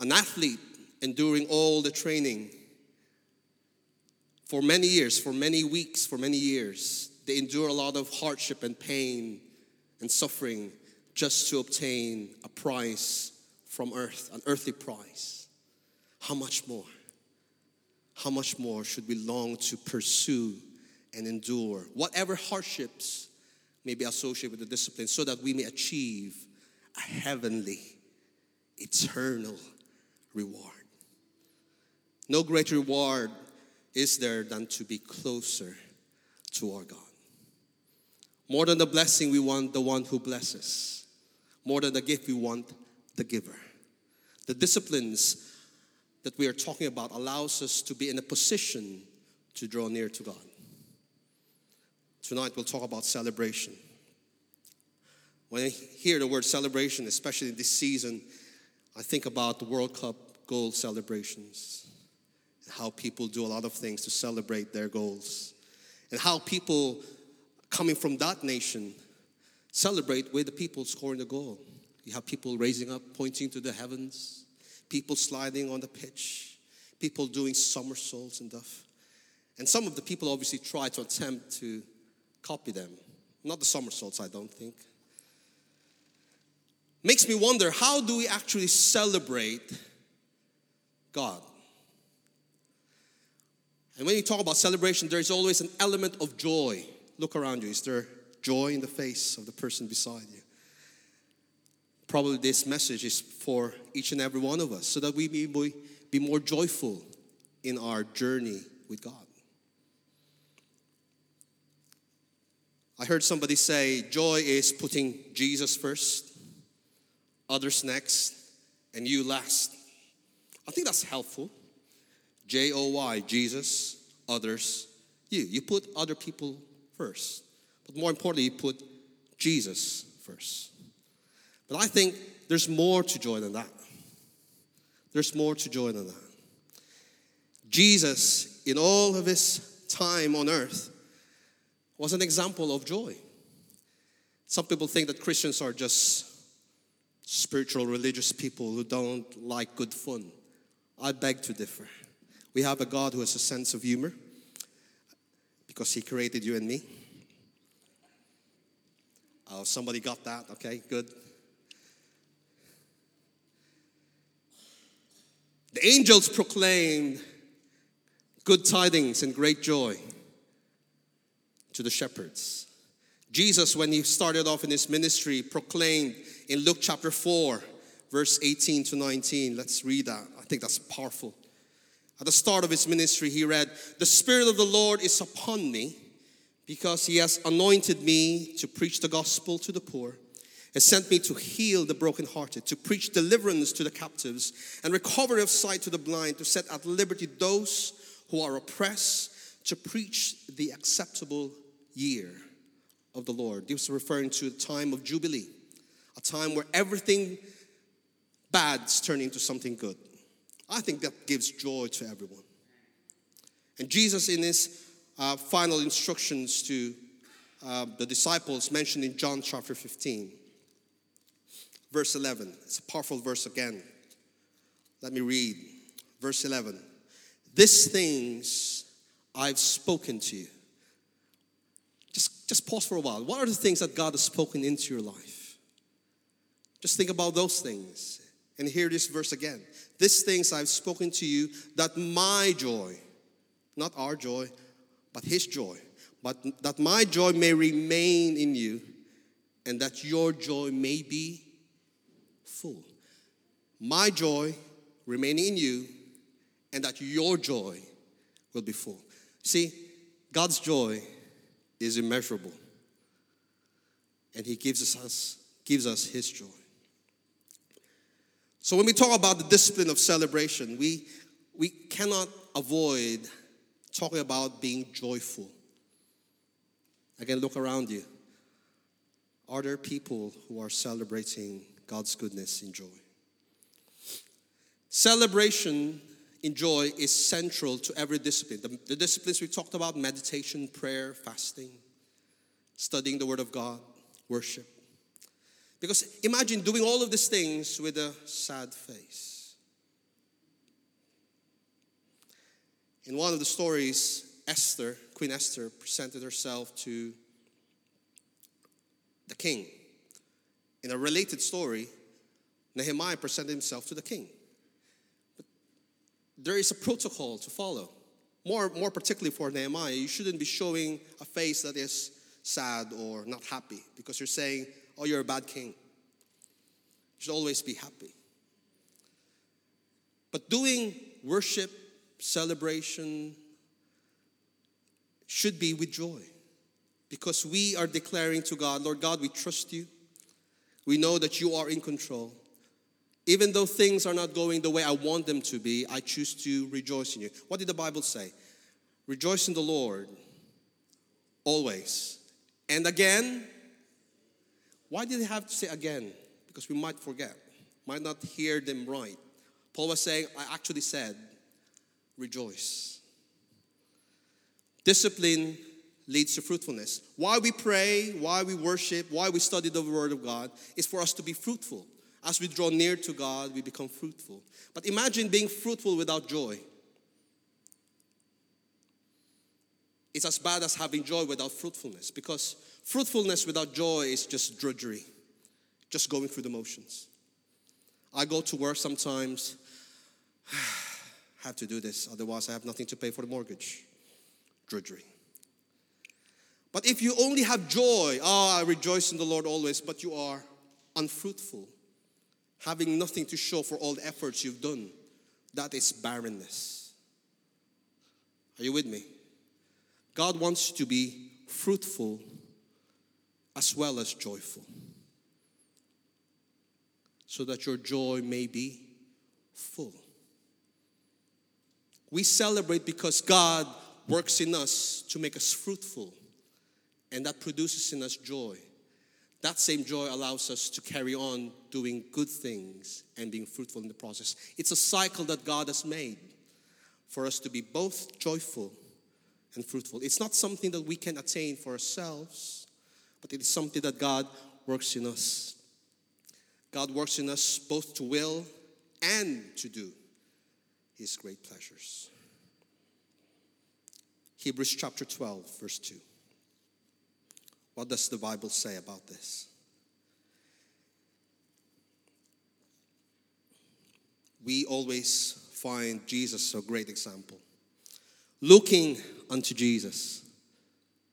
an athlete enduring all the training for many years, for many weeks, for many years. They endure a lot of hardship and pain and suffering just to obtain a prize from earth, an earthly prize. How much more? How much more should we long to pursue and endure whatever hardships may be associated with the discipline so that we may achieve a heavenly, eternal reward? No greater reward is there than to be closer to our God. More than the blessing, we want the one who blesses. More than the gift, we want the giver. The disciplines that we are talking about allows us to be in a position to draw near to God. Tonight we'll talk about celebration. When I hear the word celebration, especially in this season, I think about the World Cup goal celebrations how people do a lot of things to celebrate their goals, and how people coming from that nation celebrate with the people scoring the goal. You have people raising up, pointing to the heavens, people sliding on the pitch, people doing somersaults and stuff. And some of the people obviously try to attempt to copy them. Not the somersaults, I don't think. Makes me wonder how do we actually celebrate God? And when you talk about celebration, there is always an element of joy. Look around you. Is there joy in the face of the person beside you? Probably this message is for each and every one of us so that we may be more joyful in our journey with God. I heard somebody say joy is putting Jesus first, others next, and you last. I think that's helpful. J O Y, Jesus, others, you. You put other people first. But more importantly, you put Jesus first. But I think there's more to joy than that. There's more to joy than that. Jesus, in all of his time on earth, was an example of joy. Some people think that Christians are just spiritual, religious people who don't like good fun. I beg to differ. We have a God who has a sense of humor because He created you and me. Oh, somebody got that. Okay, good. The angels proclaimed good tidings and great joy to the shepherds. Jesus, when he started off in his ministry, proclaimed in Luke chapter 4, verse 18 to 19. Let's read that. Think that's powerful. At the start of his ministry, he read, The Spirit of the Lord is upon me because he has anointed me to preach the gospel to the poor, has sent me to heal the brokenhearted, to preach deliverance to the captives, and recovery of sight to the blind, to set at liberty those who are oppressed, to preach the acceptable year of the Lord. This was referring to the time of Jubilee, a time where everything bad's turned into something good. I think that gives joy to everyone. And Jesus, in his uh, final instructions to uh, the disciples, mentioned in John chapter 15, verse 11. It's a powerful verse again. Let me read verse 11. These things I've spoken to you. Just, just pause for a while. What are the things that God has spoken into your life? Just think about those things and hear this verse again. These things I've spoken to you, that my joy, not our joy, but his joy, but that my joy may remain in you, and that your joy may be full. My joy remaining in you, and that your joy will be full. See, God's joy is immeasurable, and He gives us, gives us His joy. So when we talk about the discipline of celebration, we, we cannot avoid talking about being joyful. Again, look around you. Are there people who are celebrating God's goodness in joy? Celebration in joy is central to every discipline. The, the, disciplines we talked about meditation, prayer, fasting, studying the Word of God, worship. Because imagine doing all of these things with a sad face. In one of the stories, Esther, Queen Esther, presented herself to the king. In a related story, Nehemiah presented himself to the king. But there is a protocol to follow. More, more particularly for Nehemiah, you shouldn't be showing a face that is sad or not happy because you're saying, oh, you're a bad king. You should always be happy. But doing worship, celebration, should be with joy because we are declaring to God, Lord God, we trust you. We know that you are in control. Even though things are not going the way I want them to be, I choose to rejoice in you. What did the Bible say? Rejoice in the Lord always. And again, why did he have to say again? Because we might forget, might not hear them right. Paul was saying, I actually said, rejoice. Discipline leads to fruitfulness. Why we pray, why we worship, why we study the Word of God is for us to be fruitful. As we draw near to God, we become fruitful. But imagine being fruitful without joy. It's as bad as having joy without fruitfulness because fruitfulness without joy is just drudgery, just going through the motions. I go to work sometimes, have to do this, otherwise, I have nothing to pay for the mortgage. Drudgery. But if you only have joy, oh, I rejoice in the Lord always, but you are unfruitful, having nothing to show for all the efforts you've done, that is barrenness. Are you with me? God wants you to be fruitful as well as joyful, so that your joy may be full. We celebrate because God works in us to make us fruitful and that produces in us joy. That same joy allows us to carry on doing good things and being fruitful in the process. It's a cycle that God has made for us to be both joyful and fruitful. It's not something that we can attain for ourselves, but it is something that God works in us. God works in us both to will and to do His great pleasures. Hebrews chapter 12, verse 2. What does the Bible say about this? We always find Jesus a great example. Looking unto Jesus.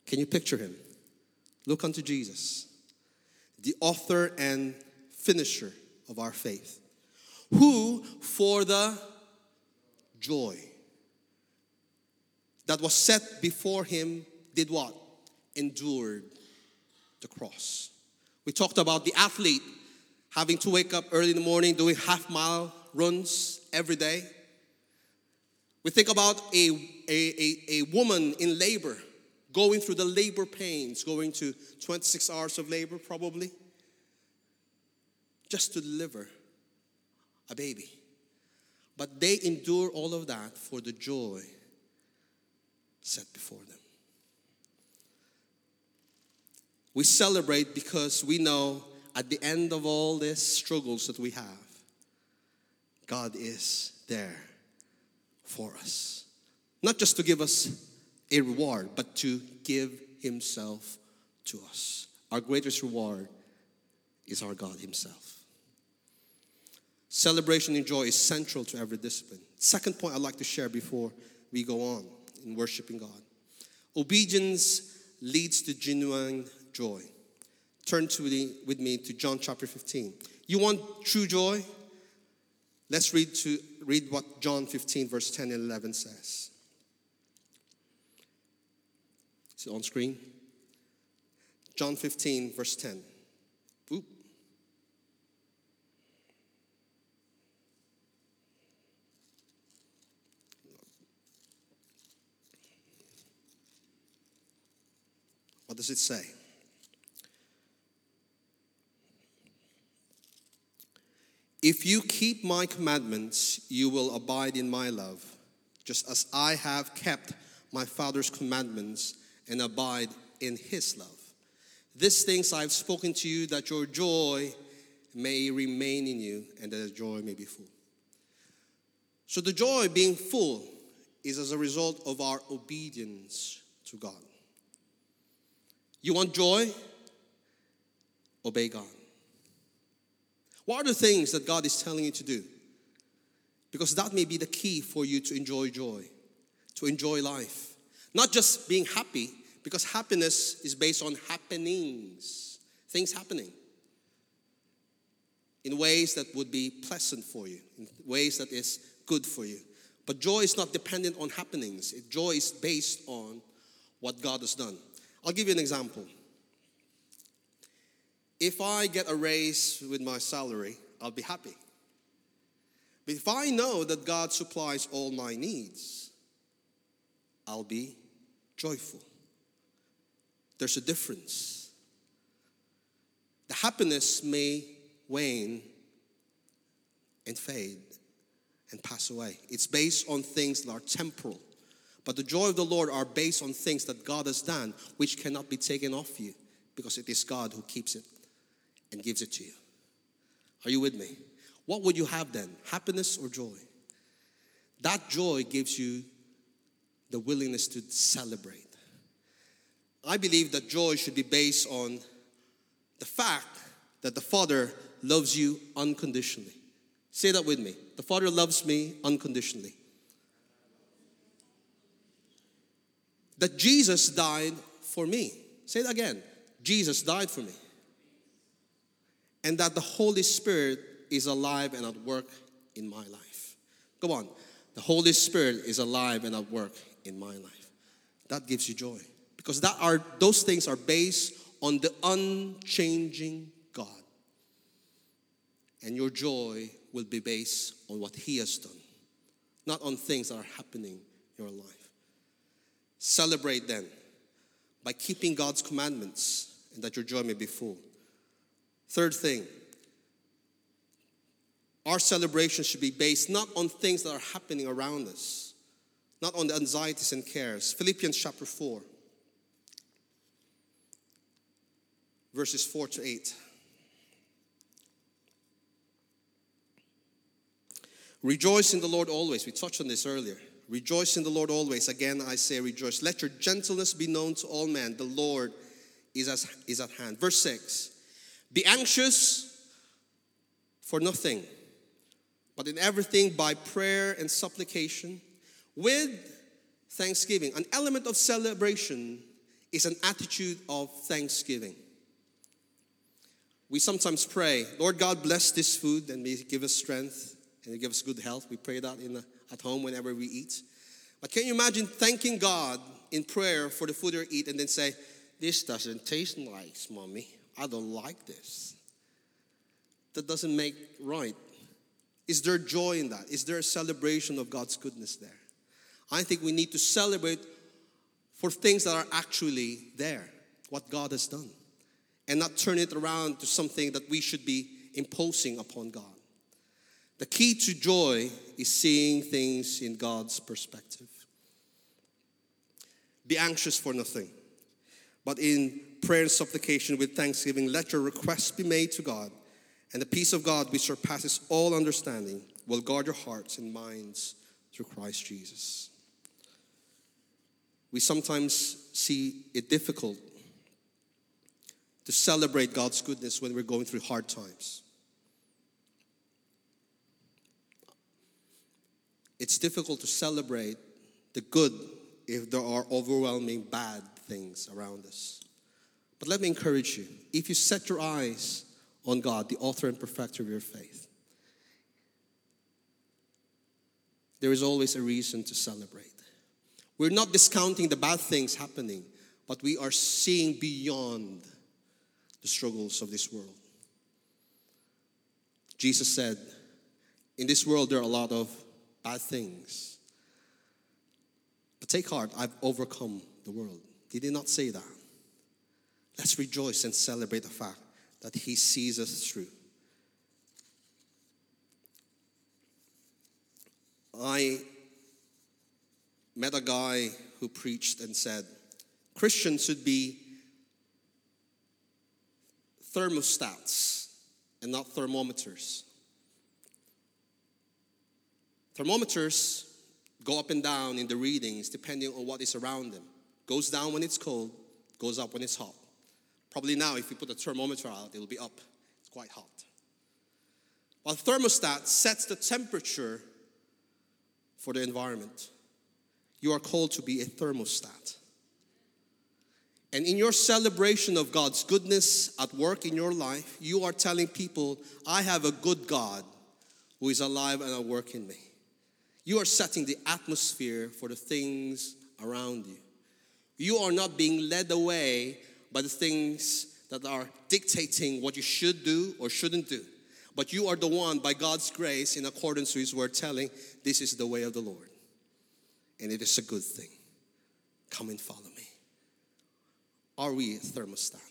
Can you picture him? Look unto Jesus, the author and finisher of our faith, who for the joy that was set before him did what? Endured the cross. We talked about the athlete having to wake up early in the morning doing half mile runs every day. We think about a, a, a, a, woman in labor going through the labor pains, going to 26 hours of labor probably, just to deliver a baby. But they endure all of that for the joy set before them. We celebrate because we know at the end of all these struggles that we have, God is there for us. Not just to give us a reward, but to give Himself to us. Our greatest reward is our God Himself. Celebration and joy is central to every discipline. Second point I'd like to share before we go on in worshiping God obedience leads to genuine joy. Turn to the, with me to John chapter 15. You want true joy? Let's read to read what John 15 verse 10 and 11 says. On screen? John 15 verse 10. Oop. What does it say? If you keep my commandments, you will abide in my love, just as I have kept my Father's commandments and abide in his love. These things I have spoken to you that your joy may remain in you and that the joy may be full. So, the joy being full is as a result of our obedience to God. You want joy? Obey God. What are the things that God is telling you to do? Because that may be the key for you to enjoy joy, to enjoy life. Not just being happy, because happiness is based on happenings, things happening in ways that would be pleasant for you, in ways that is good for you. But joy is not dependent on happenings. Joy is based on what God has done. I'll give you an example. If I get a raise with my salary, I'll be happy. But if I know that God supplies all my needs, I'll be joyful. There's a difference. The happiness may wane and fade and pass away. It's based on things that are temporal. But the joy of the Lord are based on things that God has done, which cannot be taken off you because it is God who keeps it and gives it to you. Are you with me? What would you have then? Happiness or joy? That joy gives you the willingness to celebrate. I believe that joy should be based on the fact that the Father loves you unconditionally. Say that with me. The Father loves me unconditionally. That Jesus died for me. Say it again. Jesus died for me. And that the Holy Spirit is alive and at work in my life. Go on. The Holy Spirit is alive and at work in my life. That gives you joy. Because that are those things are based on the unchanging God. And your joy will be based on what He has done, not on things that are happening in your life. Celebrate then by keeping God's commandments and that your joy may be full. Third thing, our celebration should be based not on things that are happening around us, not on the anxieties and cares. Philippians chapter 4, verses 4 to 8. Rejoice in the Lord always. We touched on this earlier. Rejoice in the Lord always. Again, I say rejoice. Let your gentleness be known to all men. The Lord is, as, is at hand. Verse 6 Be anxious for nothing, but in everything by prayer and supplication with thanksgiving. An element of celebration is an attitude of thanksgiving. We sometimes pray, Lord God, bless this food and may give us strength and give us good health. We pray that in at home whenever we eat. But can you imagine thanking God in prayer for the food you eat and then say, This doesn't taste nice, mommy. I don't like this. That doesn't make right. Is there joy in that? Is there a celebration of God's goodness there? I think we need to celebrate for things that are actually there, what God has done, and not turn it around to something that we should be imposing upon God. The key to joy is seeing things in God's perspective. Be anxious for nothing, but in prayer and supplication with thanksgiving, let your requests be made to God, and the peace of God, which surpasses all understanding, will guard your hearts and minds through Christ Jesus. We sometimes see it difficult to celebrate God's goodness when we're going through hard times. It's difficult to celebrate the good if there are overwhelming bad things around us. But let me encourage you if you set your eyes on God, the author and perfecter of your faith, there is always a reason to celebrate. We're not discounting the bad things happening, but we are seeing beyond the struggles of this world. Jesus said, In this world, there are a lot of bad things. But take heart, I've overcome the world. He did not say that? Let's rejoice and celebrate the fact that he sees us through. I met a guy who preached and said, Christians should be thermostats and not thermometers. Thermometers go up and down in the readings depending on what is around them. Goes down when it's cold, goes up when it's hot. Probably now, if you put a thermometer out, it'll be up. It's quite hot. While thermostat sets the temperature for the environment, you are called to be a thermostat. And in your celebration of God's goodness at work in your life, you are telling people, I have a good God who is alive and at work in me. You are setting the atmosphere for the things around you. You are not being led away by the things that are dictating what you should do or shouldn't do. But you are the one, by God's grace, in accordance with His word, telling, This is the way of the Lord. And it is a good thing. Come and follow me. Are we a thermostat?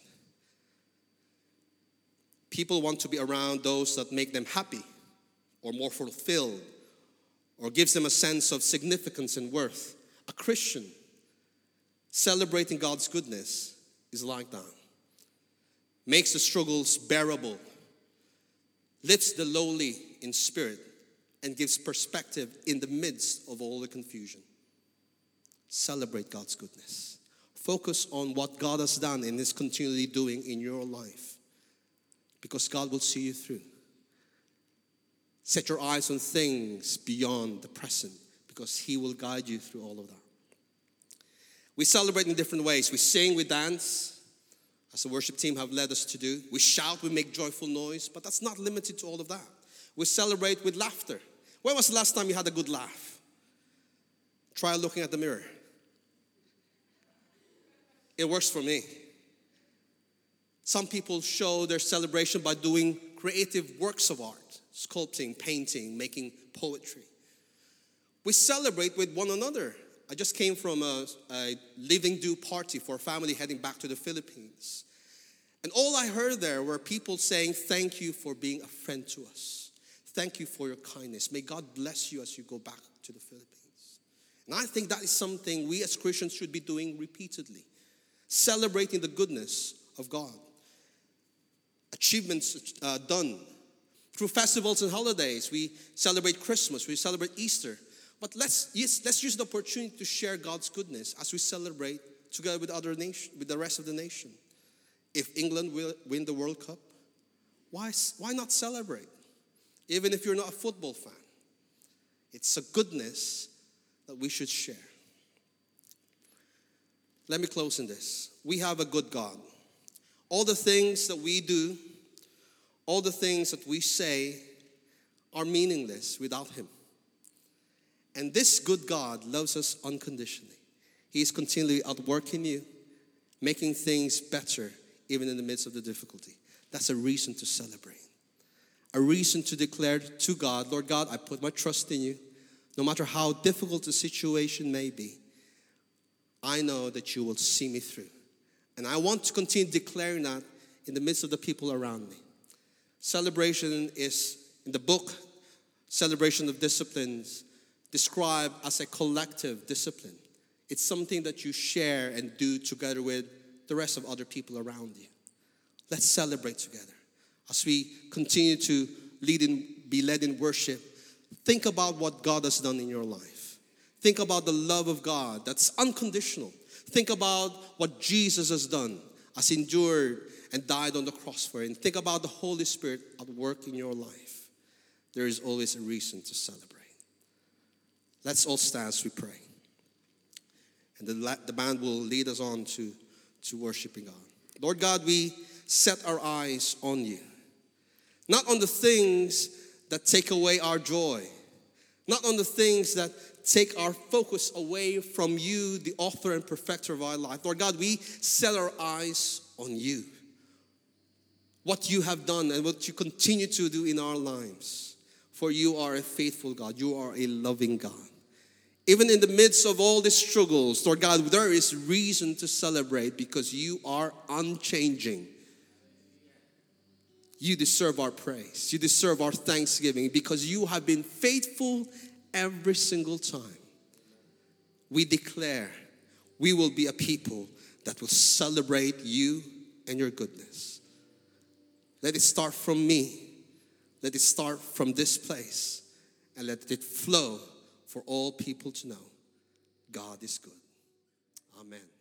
People want to be around those that make them happy or more fulfilled or gives them a sense of significance and worth. A Christian celebrating God's goodness is like that. Makes the struggles bearable, lifts the lowly in spirit, and gives perspective in the midst of all the confusion. Celebrate God's goodness. Focus on what God has done and is continually doing in your life because God will see you through. Set your eyes on things beyond the present because He will guide you through all of that. We celebrate in different ways. We sing, we dance, as the worship team have led us to do. We shout, we make joyful noise, but that's not limited to all of that. We celebrate with laughter. When was the last time you had a good laugh? Try looking at the mirror. It works for me. Some people show their celebration by doing creative works of art, sculpting, painting, making poetry. We celebrate with one another. I just came from a, a living do party for a family heading back to the Philippines. And all I heard there were people saying, Thank you for being a friend to us. Thank you for your kindness. May God bless you as you go back to the Philippines. And I think that is something we as Christians should be doing repeatedly celebrating the goodness of God. Achievements uh, done. Through festivals and holidays, we celebrate Christmas, we celebrate Easter. But let's, yes, let's use the opportunity to share God's goodness as we celebrate together with, other nation, with the rest of the nation. If England will win the World Cup, why, why not celebrate? Even if you're not a football fan. It's a goodness that we should share. Let me close in this. We have a good God. All the things that we do, all the things that we say are meaningless without Him. And this good God loves us unconditionally. He is continually at work in you, making things better even in the midst of the difficulty. That's a reason to celebrate. A reason to declare to God, Lord God, I put my trust in you. No matter how difficult the situation may be, I know that you will see me through. And I want to continue declaring that in the midst of the people around me. Celebration is, in the book, Celebration of Disciplines, described as a collective discipline. It's something that you share and do together with the rest of other people around you. Let's celebrate together. As we continue to lead in, be led in worship, think about what God has done in your life. Think about the love of God that's unconditional. Think about what Jesus has done, has endured and died on the cross for. And think about the Holy Spirit at work in your life. There is always a reason to celebrate. Let's all stand as we pray. And the, the band will lead us on to, to worshiping God. Lord God, we set our eyes on you, not on the things that take away our joy, not on the things that take our focus away from you, the author and perfecter of our life. Lord God, we set our eyes on you. What you have done and what you continue to do in our lives. For you are a faithful God, you are a loving God. Even in the midst of all the struggles, Lord God, there is reason to celebrate because you are unchanging. You deserve our praise. You deserve our thanksgiving because you have been faithful every single time we declare we will be a people that will celebrate you and your goodness. Let it start from me. Let it start from this place and let it flow for all people to know God is good. Amen.